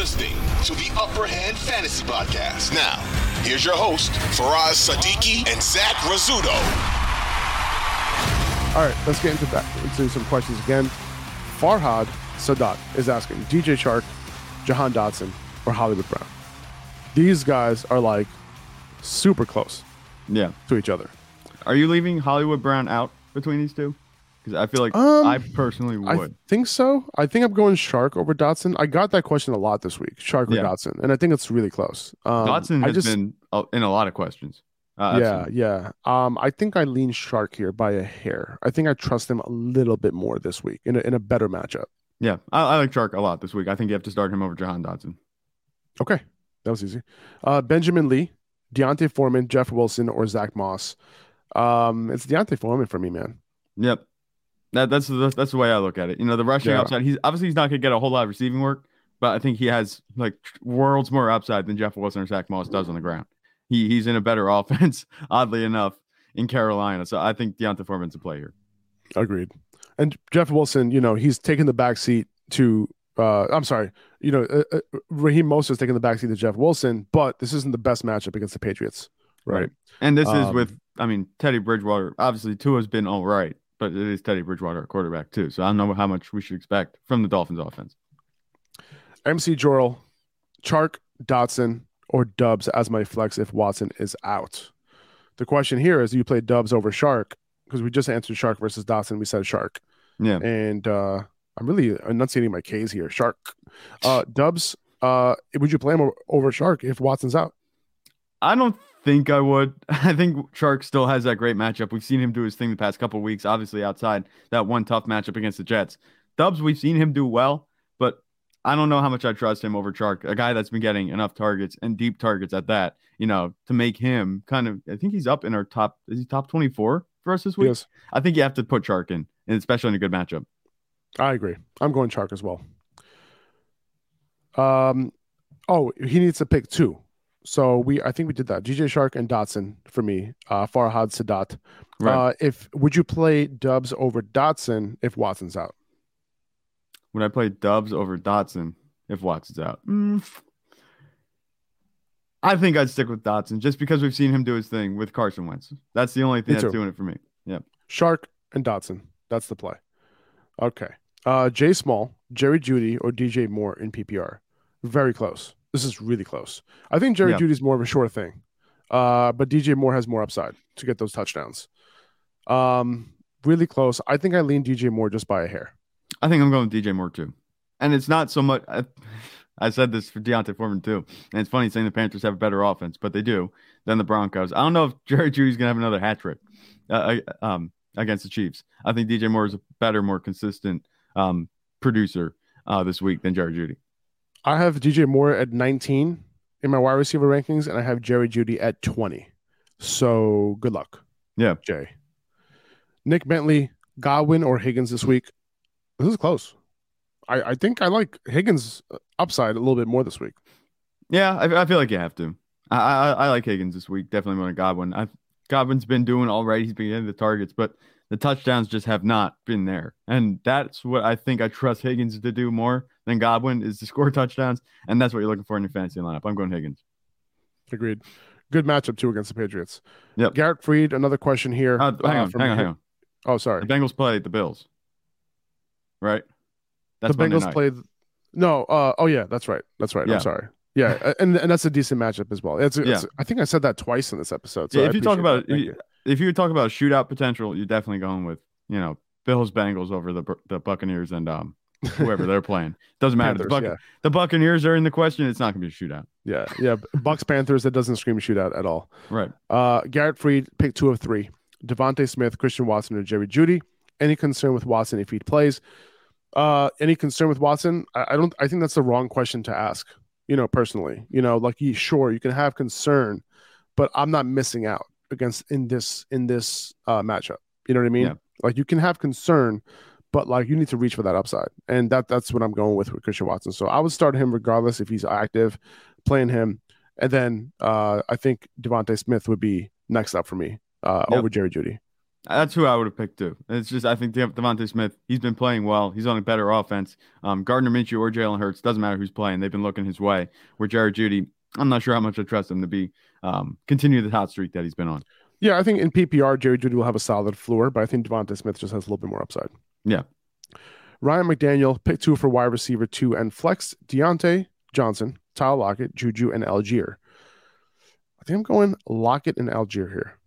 listening to the Upper Hand Fantasy Podcast. Now, here's your host, Faraz Siddiqui and Zach Rizzuto. All right, let's get into back into some questions again. Farhad Sadat is asking DJ Chark, Jahan Dotson, or Hollywood Brown. These guys are like super close Yeah. to each other. Are you leaving Hollywood Brown out between these two? Because I feel like Um, I personally I would. think so. I think I'm going Chark over Dotson. I got that question a lot this week, Chark or Yeah. Dotson, and I think it's really close. Um, Dotson I has just, been in a lot of questions. Uh, yeah, yeah. Um, I think I lean Chark here by a hair. I think I trust him a little bit more this week in a, in a better matchup. yeah. I, I like Chark a lot this week. I think you have to start him over Jahan Dotson. Okay, that was easy. Uh, Benjamin Lee, D'Onta Foreman, Jeff Wilson, or Zach Moss. Um, it's Deontay Foreman for me, man. Yep. That, that's the, that's the way I look at it. You know, the rushing Yeah. upside. He's obviously he's not going to get a whole lot of receiving work, but I think he has like worlds more upside than Jeff Wilson or Zach Moss does on the ground. He he's in a better offense, oddly enough, in Carolina. So I think D'Onta Foreman's a play here. Agreed. And Jeff Wilson, you know, he's taking the back seat to. Uh, I'm sorry, you know, uh, uh, Raheem Mostert is taking the back seat to Jeff Wilson, but this isn't the best matchup against the Patriots, right? Right. And this is Um, with, I mean, Teddy Bridgewater. Obviously, Tua's been all right, but it is Teddy Bridgewater, at quarterback too. So I don't know how much we should expect from the Dolphins offense. MC Jorl, Chark, Dotson, or Dubs as my flex if Watson is out. The question here is: Do you play Dubs over Chark? Because we just answered Chark versus Dotson. We said Chark. Yeah. and uh, I'm really enunciating my K's here. Chark, uh, Dubs. Uh, would you play him over Chark if Watson's out? I don't think I would. I think Chark still has that great matchup. We've seen him do his thing the past couple of weeks, obviously outside that one tough matchup against the Jets. Dubs, we've seen him do well, but I don't know how much I trust him over Chark, a guy that's been getting enough targets and deep targets at that, you know, to make him kind of I think he's up in our top is he top 24 for us this week? Yes, I think you have to put Chark in, and especially in a good matchup. I agree. I'm going Chark as well. Um, oh, he needs to pick two. So we, I think we did that. DJ Chark and Dotson for me. Uh, Farhad Sadat. Right. Uh, if would you play Dubs over Dotson if Watson's out? Would I play Dubs over Dotson if Watson's out? Mm. I think I'd stick with Dotson just because we've seen him do his thing with Carson Wentz. That's the only thing that's doing it for me. Yep. Chark and Dotson. That's the play. Okay. Uh, Jay Small, Jerry Jeudy, or DJ Moore in PPR. Very close. This is really close. I think Jerry Yeah. Jeudy's more of a sure thing. Uh, but DJ Moore has more upside to get those touchdowns. Um, really close. I think I lean DJ Moore just by a hair. I think I'm going with DJ Moore too. And it's not so much. I, I said this for D'Onta Foreman too. And it's funny saying the Panthers have a better offense, but they do than the Broncos. I don't know if Jerry Jeudy's going to have another hat trick uh, um, against the Chiefs. I think DJ Moore is a better, more consistent um, producer uh, this week than Jerry Jeudy. I have DJ Moore at 19 in my wide receiver rankings, and I have Jerry Jeudy at 20. So good luck. Yeah. Jay. Nick Bentley, Godwin, or Higgins this week. This is close. I, I think I like Higgins' upside a little bit more this week. Yeah, I, I feel like you have to. I, I I like Higgins this week. Definitely more than Godwin. I, Godwin's been doing all right. He's been getting the targets, but the touchdowns just have not been there. And that's what I think I trust Higgins to do more than Godwin is to score touchdowns. And that's what you're looking for in your fantasy lineup. I'm going Higgins. Agreed. Good matchup too against the Patriots. Yep. Garrett Freed, another question here. Uh, hang uh, on, hang on, hang on. Oh, sorry. The Bengals play the Bills, right? That's the Bengals played. No. Uh, oh yeah, that's right. That's right. Yeah. I'm sorry. Yeah, and and that's a decent matchup as well. It's, it's I think I said that twice in this episode. So Yeah, if you talk about that. If you talk about shootout potential, you're definitely going with you know Bills Bengals over the the Buccaneers and um whoever they're playing. Doesn't matter. the, Panthers, Buc- the Buccaneers are in the question. It's not going to be a shootout. yeah, yeah, yeah. Bucs Panthers. That doesn't scream shootout at all. Right. Uh, Garrett Freed, pick two of three. DeVonta Smith, Christian Watson, or Jerry Jeudy. Any concern with Watson if he plays? Uh, any concern with Watson? I, I don't. I think that's the wrong question to ask. You know, personally, you know, like sure you can have concern, but I'm not missing out against in this in this uh, matchup. You know what I mean? Yeah. Like you can have concern, but like you need to reach for that upside, and that that's what I'm going with with Christian Watson. So I would start him regardless if he's active, playing him, and then uh, I think DeVonta Smith would be next up for me uh, Yep. over Jerry Jeudy. That's who I would have picked too. It's just I think DeVonta Smith. He's been playing well. He's on a better offense. Um, Gardner Minshew or Jalen Hurts doesn't matter who's playing. They've been looking his way. Where Jared Jeudy, I'm not sure how much I trust him to be um, continue the hot streak that he's been on. Yeah, I think in PPR, Jerry Jeudy will have a solid floor, but I think DeVonta Smith just has a little bit more upside. Yeah. Ryan McDaniel, pick two for wide receiver two and flex Diontae Johnson, Tyler Lockett, Juju, and Allgeier. I think I'm going Lockett and Allgeier here.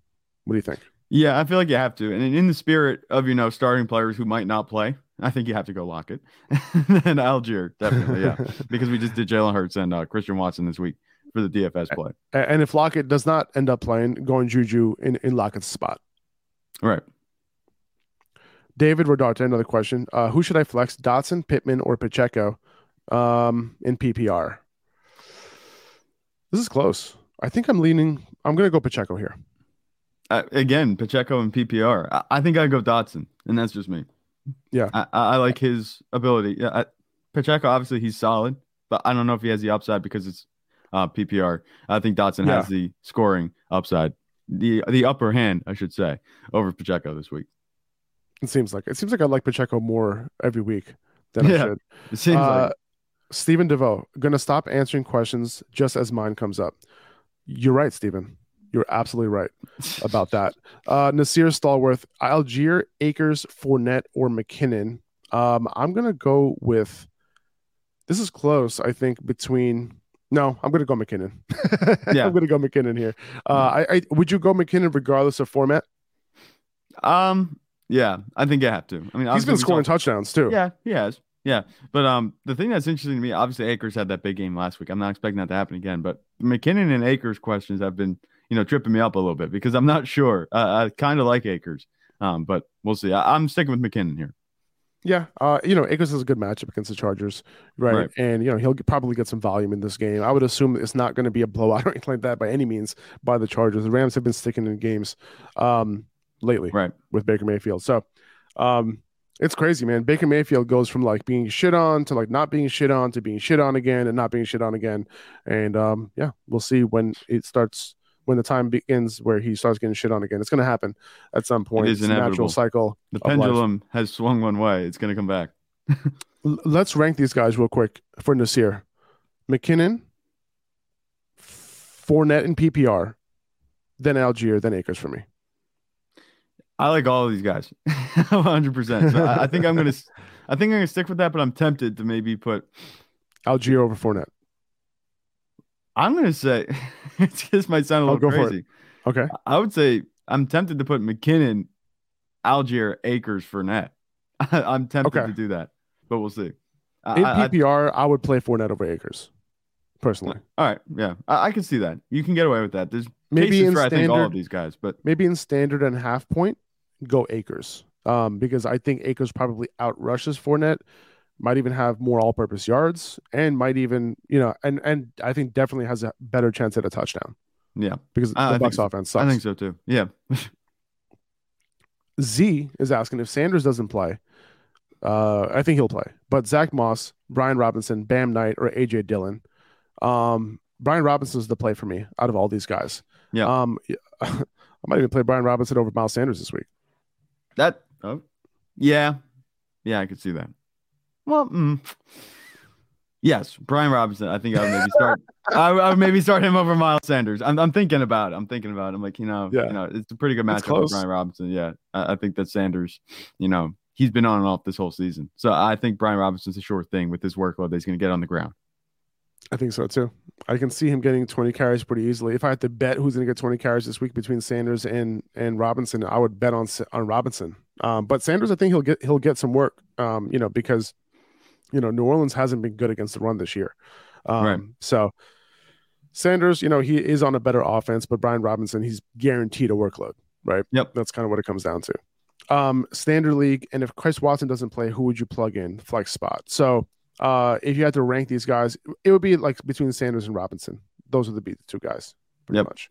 What do you think? Yeah, I feel like you have to. And in the spirit of, you know, starting players who might not play, I think you have to go Lockett. and Allgeier, definitely, yeah. because we just did Jalen Hurts and uh, Christian Watson this week for the DFS play. And if Lockett does not end up playing, going Juju in, in Lockett's spot. Right. David Rodarte, another question. Uh, who should I flex, Dotson, Pittman, or Pacheco um, in PPR? This is close. I think I'm leaning. I'm going to go Pacheco here. Uh, again, Pacheco and PPR. I, I think I go Dotson, and that's just me. Yeah, I, I like his ability. Yeah, I, Pacheco obviously he's solid, but I don't know if he has the upside because it's uh, PPR. I think Dotson yeah. has the scoring upside, the the upper hand, I should say, over Pacheco this week. It seems like it seems like I like Pacheco more every week than yeah, I should. It seems uh, like. Stephen DeVoe, gonna stop answering questions just as mine comes up. You're right, Stephen. You're absolutely right about that. Uh, Nasir Stallworth, Allgeier, Akers, Fournette, or McKinnon. Um, I'm gonna go with. This is close, I think, between. No, I'm gonna go McKinnon. yeah, I'm gonna go McKinnon here. Uh, I, I would you go McKinnon regardless of format? Um, yeah, I think you have to. I mean, he's been scoring touchdowns too. Yeah, he has. Yeah, but um, the thing that's interesting to me, obviously, Akers had that big game last week. I'm not expecting that to happen again. But McKinnon and Akers questions have been, you know, tripping me up a little bit because I'm not sure. Uh, I kind of like Akers, um, but we'll see. I, am sticking with McKinnon here. Yeah, uh, you know, Akers is a good matchup against the Chargers, right? right? And you know, he'll probably get some volume in this game. I would assume it's not going to be a blowout or anything like that by any means by the Chargers. The Rams have been sticking in games um, lately, right, with Baker Mayfield. So, um, it's crazy, man. Baker Mayfield goes from like being shit on to like not being shit on to being shit on again and not being shit on again. And um, yeah, we'll see when it starts when the time begins where he starts getting shit on again. It's going to happen at some point. It is it's a natural cycle. The pendulum has swung one way. It's going to come back. Let's rank these guys real quick for Nasir. McKinnon, Fournette and PPR, then Allgeier, then Akers for me. I like all of these guys, 100. percent So I, I, think I'm gonna, I think I'm gonna stick with that. But I'm tempted to maybe put Allgeier over Fournette. I'm gonna say just might sound a little crazy. Okay, I would say I'm tempted to put McKinnon, Allgeier, Akers, Fournette. I'm tempted okay. to do that, but we'll see. In I, PPR, I, I, would play Fournette over Akers, personally. All right, yeah, I, I, can see that. You can get away with that. There's maybe in for, standard, I think all of these guys, but maybe in standard and half point, go Akers, um, because I think Akers probably outrushes Fournette might even have more all-purpose yards, and might even you know, and and I think definitely has a better chance at a touchdown. Yeah, because the Bucs so. offense sucks. I think so too. Yeah. Z is asking if Sanders doesn't play. Uh, I think he'll play, but Zach Moss, Brian Robinson, Bam Knight, or AJ Dillon. Um, Brian Robinson is the play for me out of all these guys. Yeah. Um, I might even play Brian Robinson over Miles Sanders this week. That. Oh, yeah, yeah, I could see that. Well, mm, yes, Brian Robinson. I think I would maybe start. I, I, would maybe start him over Miles Sanders. I'm, I'm thinking about it. I'm thinking about it. I'm like, you know, yeah. you know, it's a pretty good matchup with Brian Robinson. Yeah, I, I think that Sanders, you know, he's been on and off this whole season. So I think Brian Robinson's a sure thing with his workload that he's going to get on the ground. I think so too. I can see him getting 20 carries pretty easily. If I had to bet who's going to get 20 carries this week between Sanders and and Robinson, I would bet on on Robinson. Um, but Sanders, I think he'll get he'll get some work. Um, you know, because you know, New Orleans hasn't been good against the run this year. Um, right. So Sanders, you know, he is on a better offense, but Brian Robinson, he's guaranteed a workload, right? Yep. That's kind of what it comes down to. Um, standard league, and if Chris Watson doesn't play, who would you plug in flex spot? So uh, if you had to rank these guys, it would be like between Sanders and Robinson. Those would be the two guys, pretty yep. much.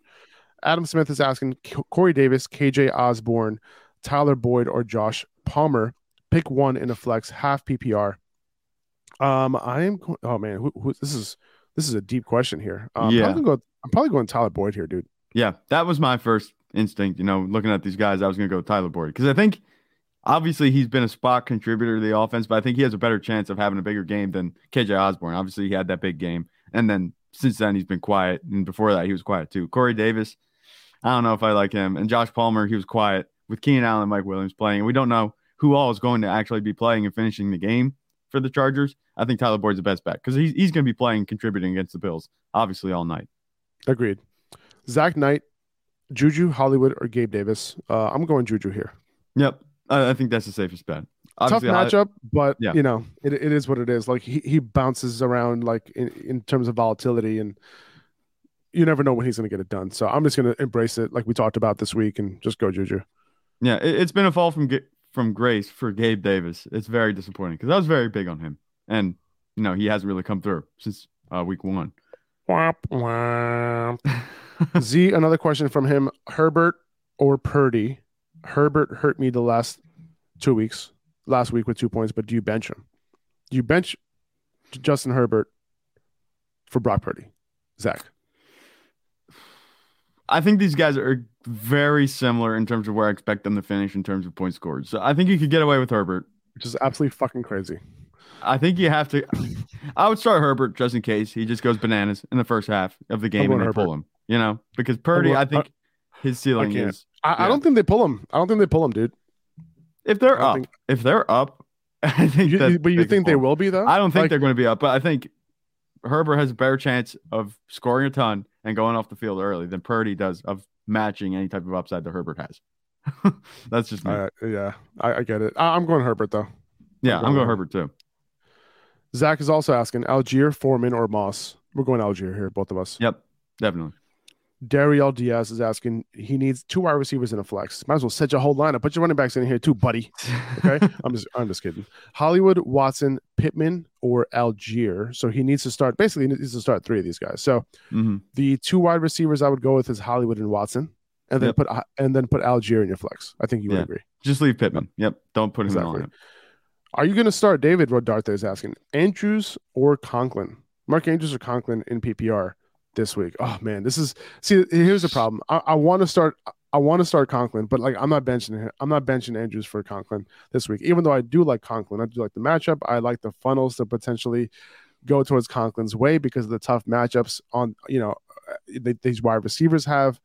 Adam Smith is asking Corey Davis, KJ Osborn, Tyler Boyd, or Josh Palmer. Pick one in a flex, half PPR. Um, I am. Oh man, who, who, this is this is a deep question here. Um, yeah, I'm, go, I'm probably going Tyler Boyd here, dude. Yeah, that was my first instinct, you know, looking at these guys, I was going to go Tyler Boyd because I think obviously he's been a spot contributor to the offense, but I think he has a better chance of having a bigger game than KJ Osborn. Obviously, he had that big game, and then since then he's been quiet, and before that he was quiet too. Corey Davis, I don't know if I like him, and Josh Palmer, he was quiet with Keenan Allen, and Mike Williams playing, and we don't know who all is going to actually be playing and finishing the game for the Chargers. I think Tyler Boyd's the best bet because he's he's going to be playing, contributing against the Bills, obviously all night. Agreed. Zach Knight, Juju Hollywood, or Gabe Davis. Uh, I'm going Juju here. Yep, I, I think that's the safest bet. Tough Obviously, I- matchup, but Yeah. you know it, it is what it is. Like he, he bounces around like in, in terms of volatility, and you never know when he's going to get it done. So I'm just going to embrace it, like we talked about this week, and just go Juju. Yeah, it, it's been a fall from from grace for Gabe Davis. It's very disappointing because I was very big on him, and you know he hasn't really come through since uh, week one. Z, another question from him: Herbert or Purdy? Herbert hurt me the last two weeks. Last week with two points, but do you bench him? Do you bench Justin Herbert for Brock Purdy? Zach. I think these guys are very similar in terms of where I expect them to finish in terms of points scored. So I think you could get away with Herbert. which is absolutely fucking crazy. I think you have to. I would start Herbert just in case he just goes bananas in the first half of the game and they Herbert. pull him. You know, because Purdy, I think his ceiling can't. is I, I don't think they pull him. I don't think they pull him, dude. if they're up. think- If they're up, I think. You- but you think they will be though? I don't think Like, they're going to be up, but I think Herbert has a better chance of scoring a ton and going off the field early than Purdy does of matching any type of upside that Herbert has. That's just me. Uh, yeah, I, I get it. I, I'm going Herbert though. yeah, I'm I'm going going Herbert too. Zach is also asking Allgeier, Foreman, or Moss. We're going Allgeier here, both of us. Yep, definitely. Dariel Diaz is asking. He needs two wide receivers in a flex. Might as well set your whole lineup. Put your running backs in here too, buddy. Okay, I'm just I'm just kidding. Hollywood, Watson, Pittman, or Allgeier. So he needs to start. Basically, he needs to start three of these guys. So hmm the two wide receivers I would go with is Hollywood and Watson, and then Yep. put and then put Allgeier in your flex. I think you would Yeah. agree. Just leave Pittman. Yep, don't put him Exactly. in. Are you going to start David Rodarte is asking Andrews or Conklin? Mark Andrews or Conklin in PPR this week? Oh man, this is see. Here's the problem. I, I want to start. I want to start Conklin, but like I'm not benching him. I'm not benching Andrews for Conklin this week. Even though I do like Conklin, I do like the matchup. I like the funnels to potentially go towards Conklin's way because of the tough matchups on you know uh, they, these wide receivers have.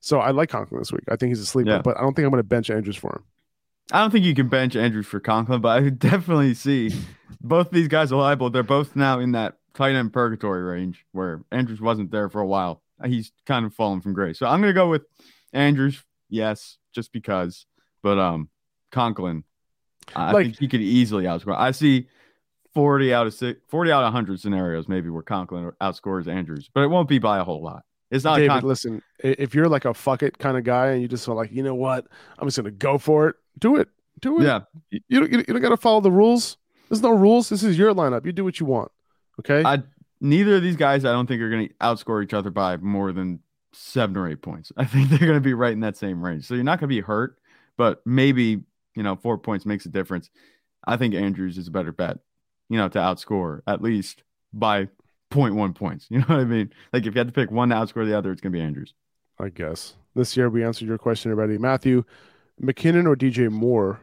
So I like Conklin this week. I think he's a sleeper, Yeah. but I don't think I'm going to bench Andrews for him. I don't think you can bench Andrews for Conklin, but I definitely see both these guys are liable. They're both now in that tight end purgatory range where Andrews wasn't there for a while. He's kind of fallen from grace. So I'm gonna go with Andrews, yes, just because. But um Conklin, I Like- think he could easily outscore. I see 40 out of six, 40 out of 100 scenarios maybe where Conklin outscores Andrews, but it won't be by a whole lot. It's not David, Conklin. listen, if you're like a fuck it kind of guy and you just are like, you know what, I'm just gonna go for it. Do it. Do it. Yeah, You you don't, you don't got to follow the rules. There's no rules. This is your lineup. You do what you want. Okay. I neither of these guys I don't think are going to outscore each other by more than seven or eight points. I think they're going to be right in that same range. So you're not going to be hurt, but maybe you know four points makes a difference. I think Andrews is a better bet, you know, to outscore at least by 0.1 points. You know what I mean? Like if you had to pick one to outscore the other, it's going to be Andrews. I guess this year we answered your question already. Matthew, McKinnon or DJ Moore?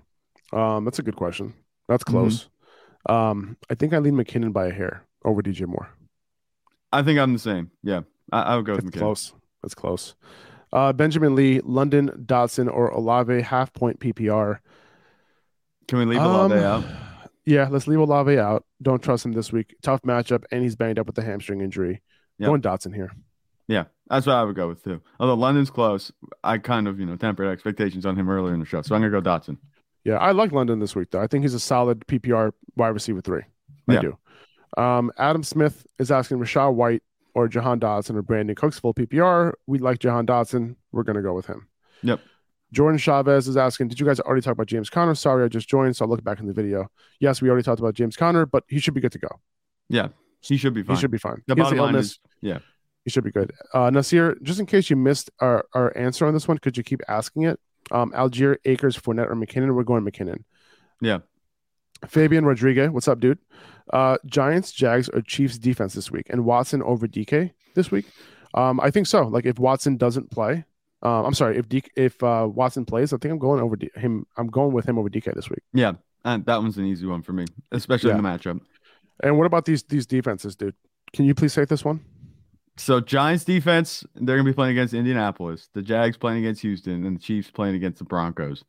Um, that's a good question. That's Mm-hmm. close. Um, I think I lean McKinnon by a hair over DJ Moore. I think I'm the same. Yeah, I, I would go with That's McKinnon. close. That's close. Uh, Benjamin Lee, London, Dotson, or Olave, half point PPR. Can we leave Um, Olave out? Yeah, let's leave Olave out. Don't trust him this week. Tough matchup, and he's banged up with the hamstring injury. Yep. Going Dotson here. Yeah, that's what I would go with too. Although London's close, I kind of you know tempered expectations on him earlier in the show, so I'm gonna go Dotson. Yeah, I like London this week though. I think he's a solid PPR wide receiver three. I Yeah. do. Um, Adam Smith is asking Rachaad White or Jahan Dotson or Brandin Cooks full PPR. We like Jahan Dotson. We're gonna go with him. Yep. Jordan Chavez is asking, did you guys already talk about James Conner? Sorry, I just joined, so I'll look back in the video. Yes, we already talked about James Conner, but he should be good to go. Yeah, he should be fine. He should be fine. the He bottom line illness. is, yeah, He should be good. Uh, Nasir, just in case you missed our, our answer on this one, could you keep asking it? Um, Allgeier, Akers, Fournette, or McKinnon? We're going McKinnon. Yeah. Fabian Rodriguez, what's up, dude? Uh, Giants, Jags, or Chiefs defense this week, and Watson over DK this week. Um, I think so. Like if Watson doesn't play, Uh, I'm sorry, if D- if uh, Watson plays, I think I'm going over D- him. I'm going with him over DK this week. Yeah, and that one's an easy one for me, especially in the matchup. And what about these these defenses, dude? Can you please take this one? So Giants defense, they're gonna be playing against Indianapolis. The Jags playing against Houston, and the Chiefs playing against the Broncos.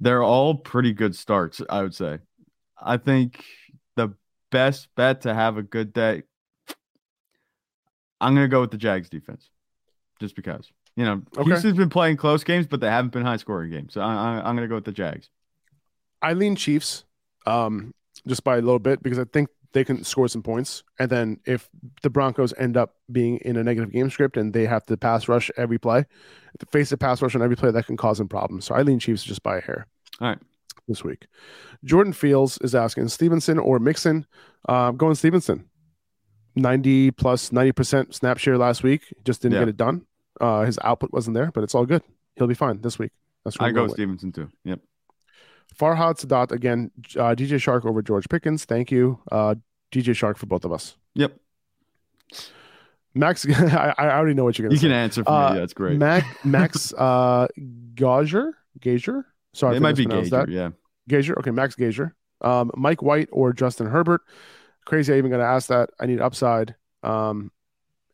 They're all pretty good starts, I would say. I think best bet to have a good day. I'm gonna go with the Jags defense, just because you know Okay. Houston's been playing close games, but they haven't been high scoring games. So I, I, I'm gonna go with the Jags. I lean Chiefs, um, just by a little bit because I think they can score some points. And then if the Broncos end up being in a negative game script and they have to pass rush every play, face a pass rush on every play, that can cause them problems. So I lean Chiefs just by a hair. All right. This week, Jordan Fields is asking Stevenson or Mixon. Uh, going Stevenson. 90 plus 90% snap share last week. Just didn't Yeah. get it done. Uh, his output wasn't there, but it's all good. He'll be fine this week. That's I go going with with. Stevenson too. Yep. Farhad Sadat again. Uh, DJ Chark over George Pickens. Thank you, uh, DJ Chark for both of us. Yep. Max, I, I already know what you're gonna say. You say. can answer for Uh, me. That's great. Mac, Max uh, Gauger, Gager. Sorry, it might be Gager. that. Yeah. Gager. Okay, Max Gager. Um, Mike White or Justin Herbert. Crazy, I even gonna ask that. I need upside. Um,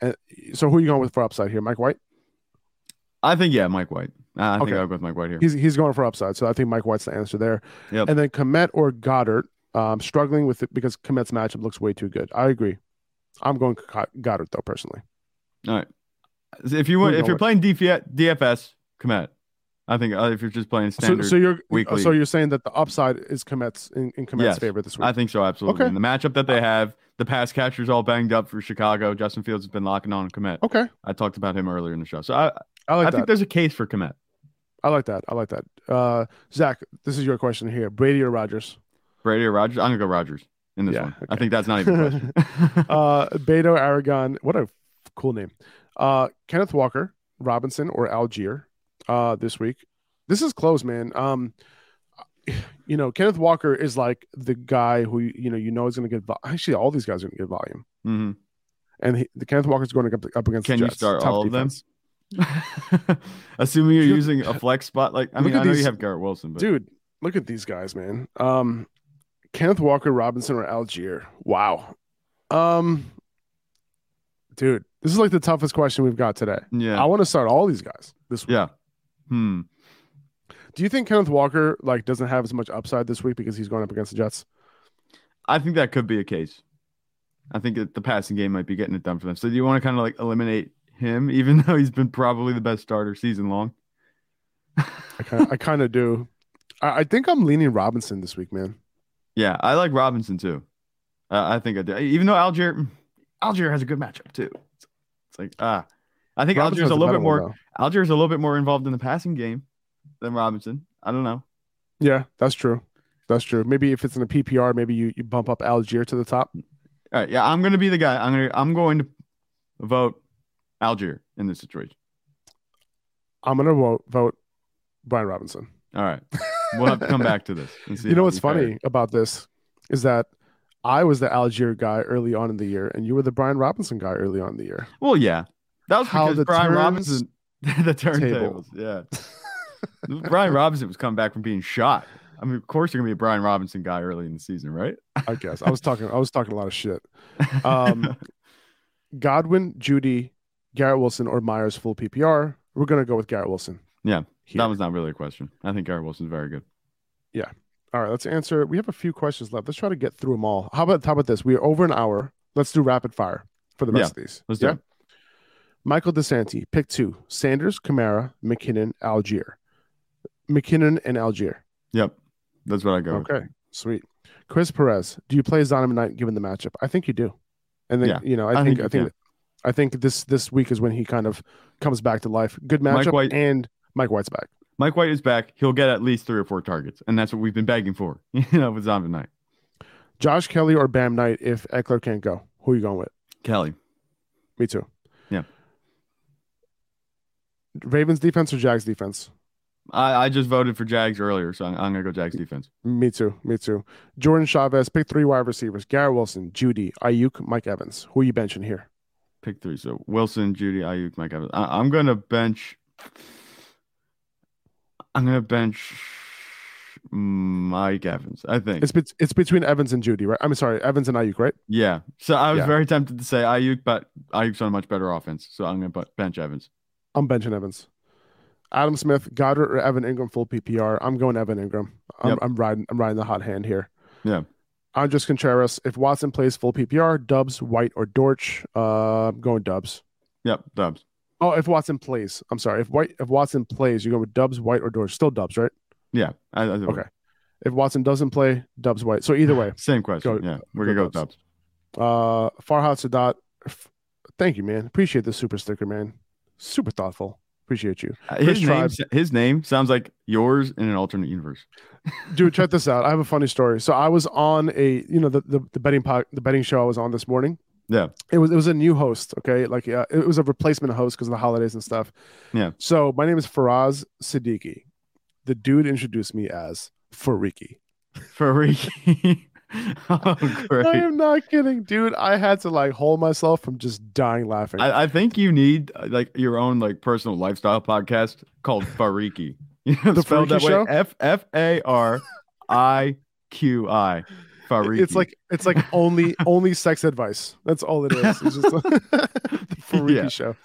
and so who are you going with for upside here? Mike White. I think yeah, Mike White. Uh, I think Okay. I'll go with Mike White here. He's he's going for upside, so I think Mike White's the answer there. Yep. And then Kmet or Goedert, um, struggling with it because Kmet's matchup looks way too good. I agree. I'm going Goedert though personally. All right. If you want, if you're going playing DF, DFS, Kmet. I think uh, if you're just playing So, standard, so you're weekly. so you're saying that the upside is Kmet's in, in Kmet's Yes. favor this week. I think so. Absolutely. Okay. And the matchup that they have, the pass catcher's all banged up for Chicago. Justin Fields has been locking on Kmet. okay, I talked about him earlier in the show, so I, I like I think there's a case for Kmet. I like that. I like that. Uh, Zach, this is your question here: Brady or Rodgers? Brady or Rodgers? I'm gonna go Rodgers in this Yeah, one. I think that's not even a question. uh, Beto Aragon. What a cool name. Uh, Kenneth Walker, Robinson, or Allgeier uh, this week. This is close, man. Um, you know, Kenneth Walker is like the guy who you know you know is going to get. Vo- Actually, all these guys are going to get volume, hmm and he, the Kenneth Walker's going up, up against. Can you start all of them? Assuming you're Dude, using a flex spot, like I mean, I know these- you have Garrett Wilson, but Dude, look at these guys, man. Um, Kenneth Walker, Robinson, or Allgeier. Wow. Um, dude, this is like the toughest question we've got today. yeah, I want to start all these guys this week. yeah. Hmm. Do you think Kenneth Walker like doesn't have as much upside this week because he's going up against the Jets? I think that could be a case. I think that the passing game might be getting it done for them. So do you want to kind of like eliminate him, even though he's been probably the best starter season long? I kind I kind of do. I, I think I'm leaning Robinson this week, man. Yeah, I like Robinson too. Uh, I think I do. Even though Allgeier, Allgeier has a good matchup too. It's, it's like ah, I think Robinson's Allgeier's a little bit more. though. Allgeier's a little bit more involved in the passing game than Robinson. I don't know. Yeah, that's true. That's true. Maybe if it's in a PPR, maybe you, you bump up Allgeier to the top. All right, yeah, I'm gonna be the guy. I'm gonna I'm going to vote Allgeier in this situation. I'm gonna vote vote Brian Robinson. All right, we'll have to come back to this. You know what's funny about this is that I was the Allgeier guy early on in the year, and you were the Brian Robinson guy early on in the year. Well, yeah, that was How because Brian Robinson, the turntables. Yeah, Brian Robinson was coming back from being shot. I mean, of course, you're gonna be a Brian Robinson guy early in the season, right? I guess I was talking. I was talking a lot of shit. Um, Godwin, Jeudy, Garrett Wilson, or Meyers full PPR. We're gonna go with Garrett Wilson. Yeah, here. that was not really a question. I think Garrett Wilson's very good. Yeah. All right, let's answer. We have a few questions left. Let's try to get through them all. How about how about this? We are over an hour. Let's do rapid fire for the rest of these. Let's do it. Michael DeSanti, pick two: Sanders, Kamara, McKinnon, Allgeier. McKinnon and Allgeier. Yep, that's what I go. with. Okay, sweet. Chris Perez, do you play Zonovan Knight given the matchup? I think you do. And then Yeah, you know, I, I think, think I think. I think this this week is when he kind of comes back to life. Good matchup. Mike White- and Mike White's back. Mike White is back. He'll get at least three or four targets, and that's what we've been begging for. You know, with Zombie Knight. Josh Kelley or Bam Knight if Ekeler can't go. Who are you going with? Kelley. Me too. Ravens defense or Jags defense? I, I just voted for Jags earlier, so I'm, I'm gonna go Jags defense. Me too. Me too. Jordan Chavez, pick three wide receivers. Garrett Wilson, Jeudy, Aiyuk, Mike Evans. Who are you benching here? Pick three. So Wilson, Jeudy, Aiyuk, Mike Evans. I, I'm gonna bench I'm gonna bench Mike Evans. I think It's bet- it's between Evans and Jeudy, right? I'm sorry, Evans and Aiyuk, right? Yeah. So I was Yeah. very tempted to say Aiyuk, but Aiyuk's on a much better offense. So I'm going to bench Evans. I'm benching Evans. Adam Smith, Goedert, or Evan Engram full PPR. I'm going Evan Engram. I'm, Yep. I'm riding. I'm riding the hot hand here. Yeah. Andres Contreras. If Watson plays full PPR, Dubs, White, or Dortch. Uh, I'm going Dubs. Yep. Dubs. Oh, if Watson plays, I'm sorry. If White, if Watson plays, you go with Dubs, White, or Dortch. Still Dubs, right? Yeah. I, I, Okay. If Watson doesn't play, Dubs, White. So either way, Same question. Go- yeah. We're go going to go Dubs. Dubs. uh, Farhad Sadat. f- Thank you, man. Appreciate the super sticker, man. Super thoughtful. Appreciate you, Uh, His name, his name sounds like yours in an alternate universe. dude. Check this out. I have a funny story. So I was on a, you know, the the, the betting pod, the betting show I was on this morning. Yeah. It was it was a new host. Okay, like uh, it was a replacement host because of the holidays and stuff. Yeah. So my name is Faraz Siddiqui. The dude introduced me as Fariki. Fariki. oh, I am not kidding, dude. I had to like hold myself from just dying laughing. I, I think you need uh, like your own like personal lifestyle podcast called Fariki. You know, The spelled that Fariki way. Show? F F A R I Q I. Fariki. It's like it's like only only sex advice. That's all it is. It's just like, the Fariki Yeah. show.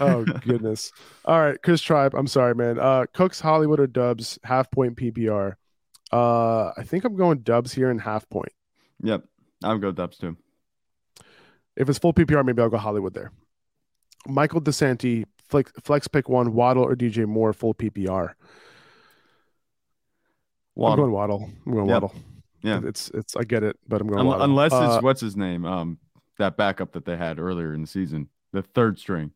Oh goodness. All right, Chris Tribe. I'm sorry, man. Uh Cooks, Hollywood or Dubs, half point PPR. Uh I think I'm going Dubs here in half point. Yep. I'll go Dubs too. If it's full PPR, maybe I'll go Hollywood there. Michael DeSanti, flex, flex pick one, Waddle or DJ Moore, full PPR. I'm going Waddle. I'm going Yep. Waddle. Yeah. It's it's I get it, but I'm going Un- Waddle. unless it's Uh, what's his name, um, that backup that they had earlier in the season, the third string.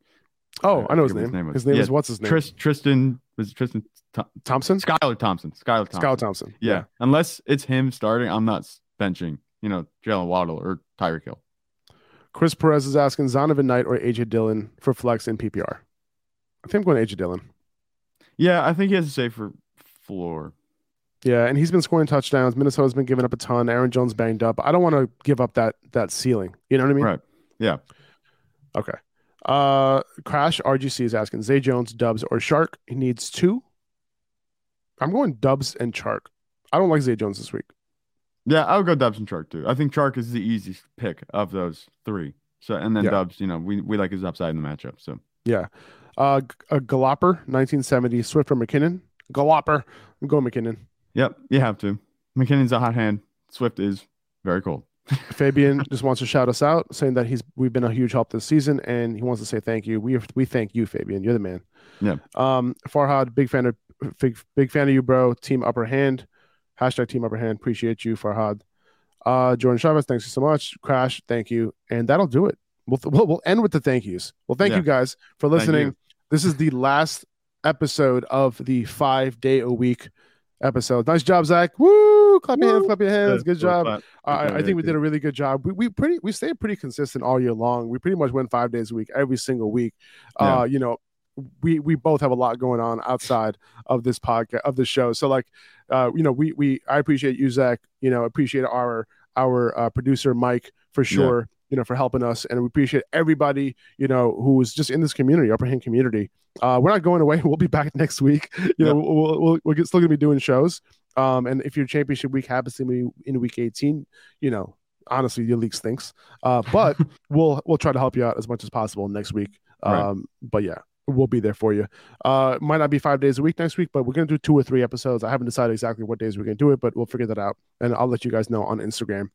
Oh, I know his name. his name was. His name Yeah, is what's his name? Tris, Tristan was it Tristan Th- Thompson? Skylar Thompson. Skylar Thompson. Skylar Thompson. Yeah. Unless it's him starting, I'm not benching. You know, Jalen Waddle or Tyreek Hill. Chris Perez is asking Zonovan Knight or AJ Dillon for flex in PPR. I think I'm going to AJ Dillon. Yeah, I think he has a safer floor. Yeah, and he's been scoring touchdowns. Minnesota's been giving up a ton. Aaron Jones banged up. I don't want to give up that that ceiling. You know what I mean? Right. Yeah. Okay. Uh, Crash RGC is asking Zay Jones, Dubs, or Chark. He needs two. I'm going Dubs and Chark. I don't like Zay Jones this week. Yeah, I'll go Dubs and Chark too. I think Chark is the easiest pick of those three. So and then Yeah. Dubs, you know, we, we like his upside in the matchup. So Yeah. Uh, G- uh Galopper, 1970, Swift or McKinnon. Galopper. I'm going McKinnon. yep, you have to. McKinnon's a hot hand. Swift is very cold. Fabian just wants to shout us out, saying that he's we've been a huge help this season, and he wants to say thank you. We we thank you, Fabian. You're the man. Yeah. Um, Farhad, big fan of big big fan of you, bro. Team Upper Hand, hashtag Team Upper Hand. Appreciate you, Farhad. Uh, Jordan Chavez, thanks you so much. Crash, thank you, and that'll do it. We'll we'll, we'll end with the thank yous. Well, thank Yeah. you guys for listening. This is the last episode of the five day a week episode. Nice job, Zach. Woo! Clap your hands, clap your hands. Good job. Clap. I, I think we did a really good job. We, we pretty we stayed pretty consistent all year long. We pretty much went five days a week, every single week. Yeah. Uh, you know, we we both have a lot going on outside of this podcast of the show. So like, uh, you know, we we I appreciate you, Zach. You know, appreciate our our uh, producer Mike for sure. You know, for helping us, and we appreciate everybody. You know, who's just in this community, upper hand community. Uh, we're not going away. We'll be back next week. You know, we'll, we'll, we're still gonna be doing shows. Um, and if your championship week happens to be in week 18, you know, honestly, your league stinks. Uh, but we'll we'll try to help you out as much as possible next week. Um, Right. but yeah, we'll be there for you. Uh, might not be five days a week next week, but we're gonna do two or three episodes. I haven't decided exactly what days we're gonna do it, but we'll figure that out, and I'll let you guys know on Instagram.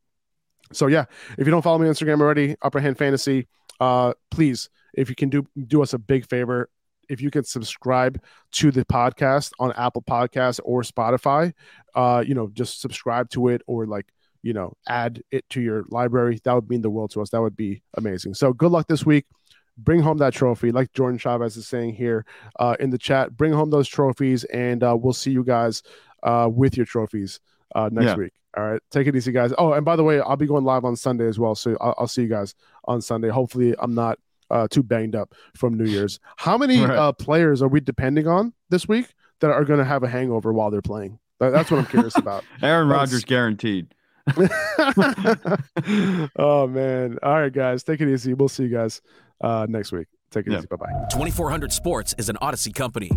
So yeah, if you don't follow me on Instagram already, Upper Hand Fantasy, uh, please, if you can do do us a big favor, if you can subscribe to the podcast on Apple Podcasts or Spotify, uh, you know, just subscribe to it or like, you know, add it to your library. That would mean the world to us. That would be amazing. So good luck this week. Bring home that trophy, like Jordan Chavez is saying here uh, in the chat. Bring home those trophies, and uh, we'll see you guys uh, with your trophies uh, next Yeah. week. All right, take it easy, guys. Oh, and by the way, I'll be going live on Sunday as well, so I'll, I'll see you guys on Sunday. Hopefully, I'm not uh, too banged up from New Year's. How many Right. uh, players are we depending on this week that are going to have a hangover while they're playing? That- that's what I'm curious about. Aaron That's- Rodgers guaranteed. oh man! All right, guys, take it easy. We'll see you guys uh, next week. Take Take it Yeah. easy. Bye bye. 2400 Sports is an Odyssey company.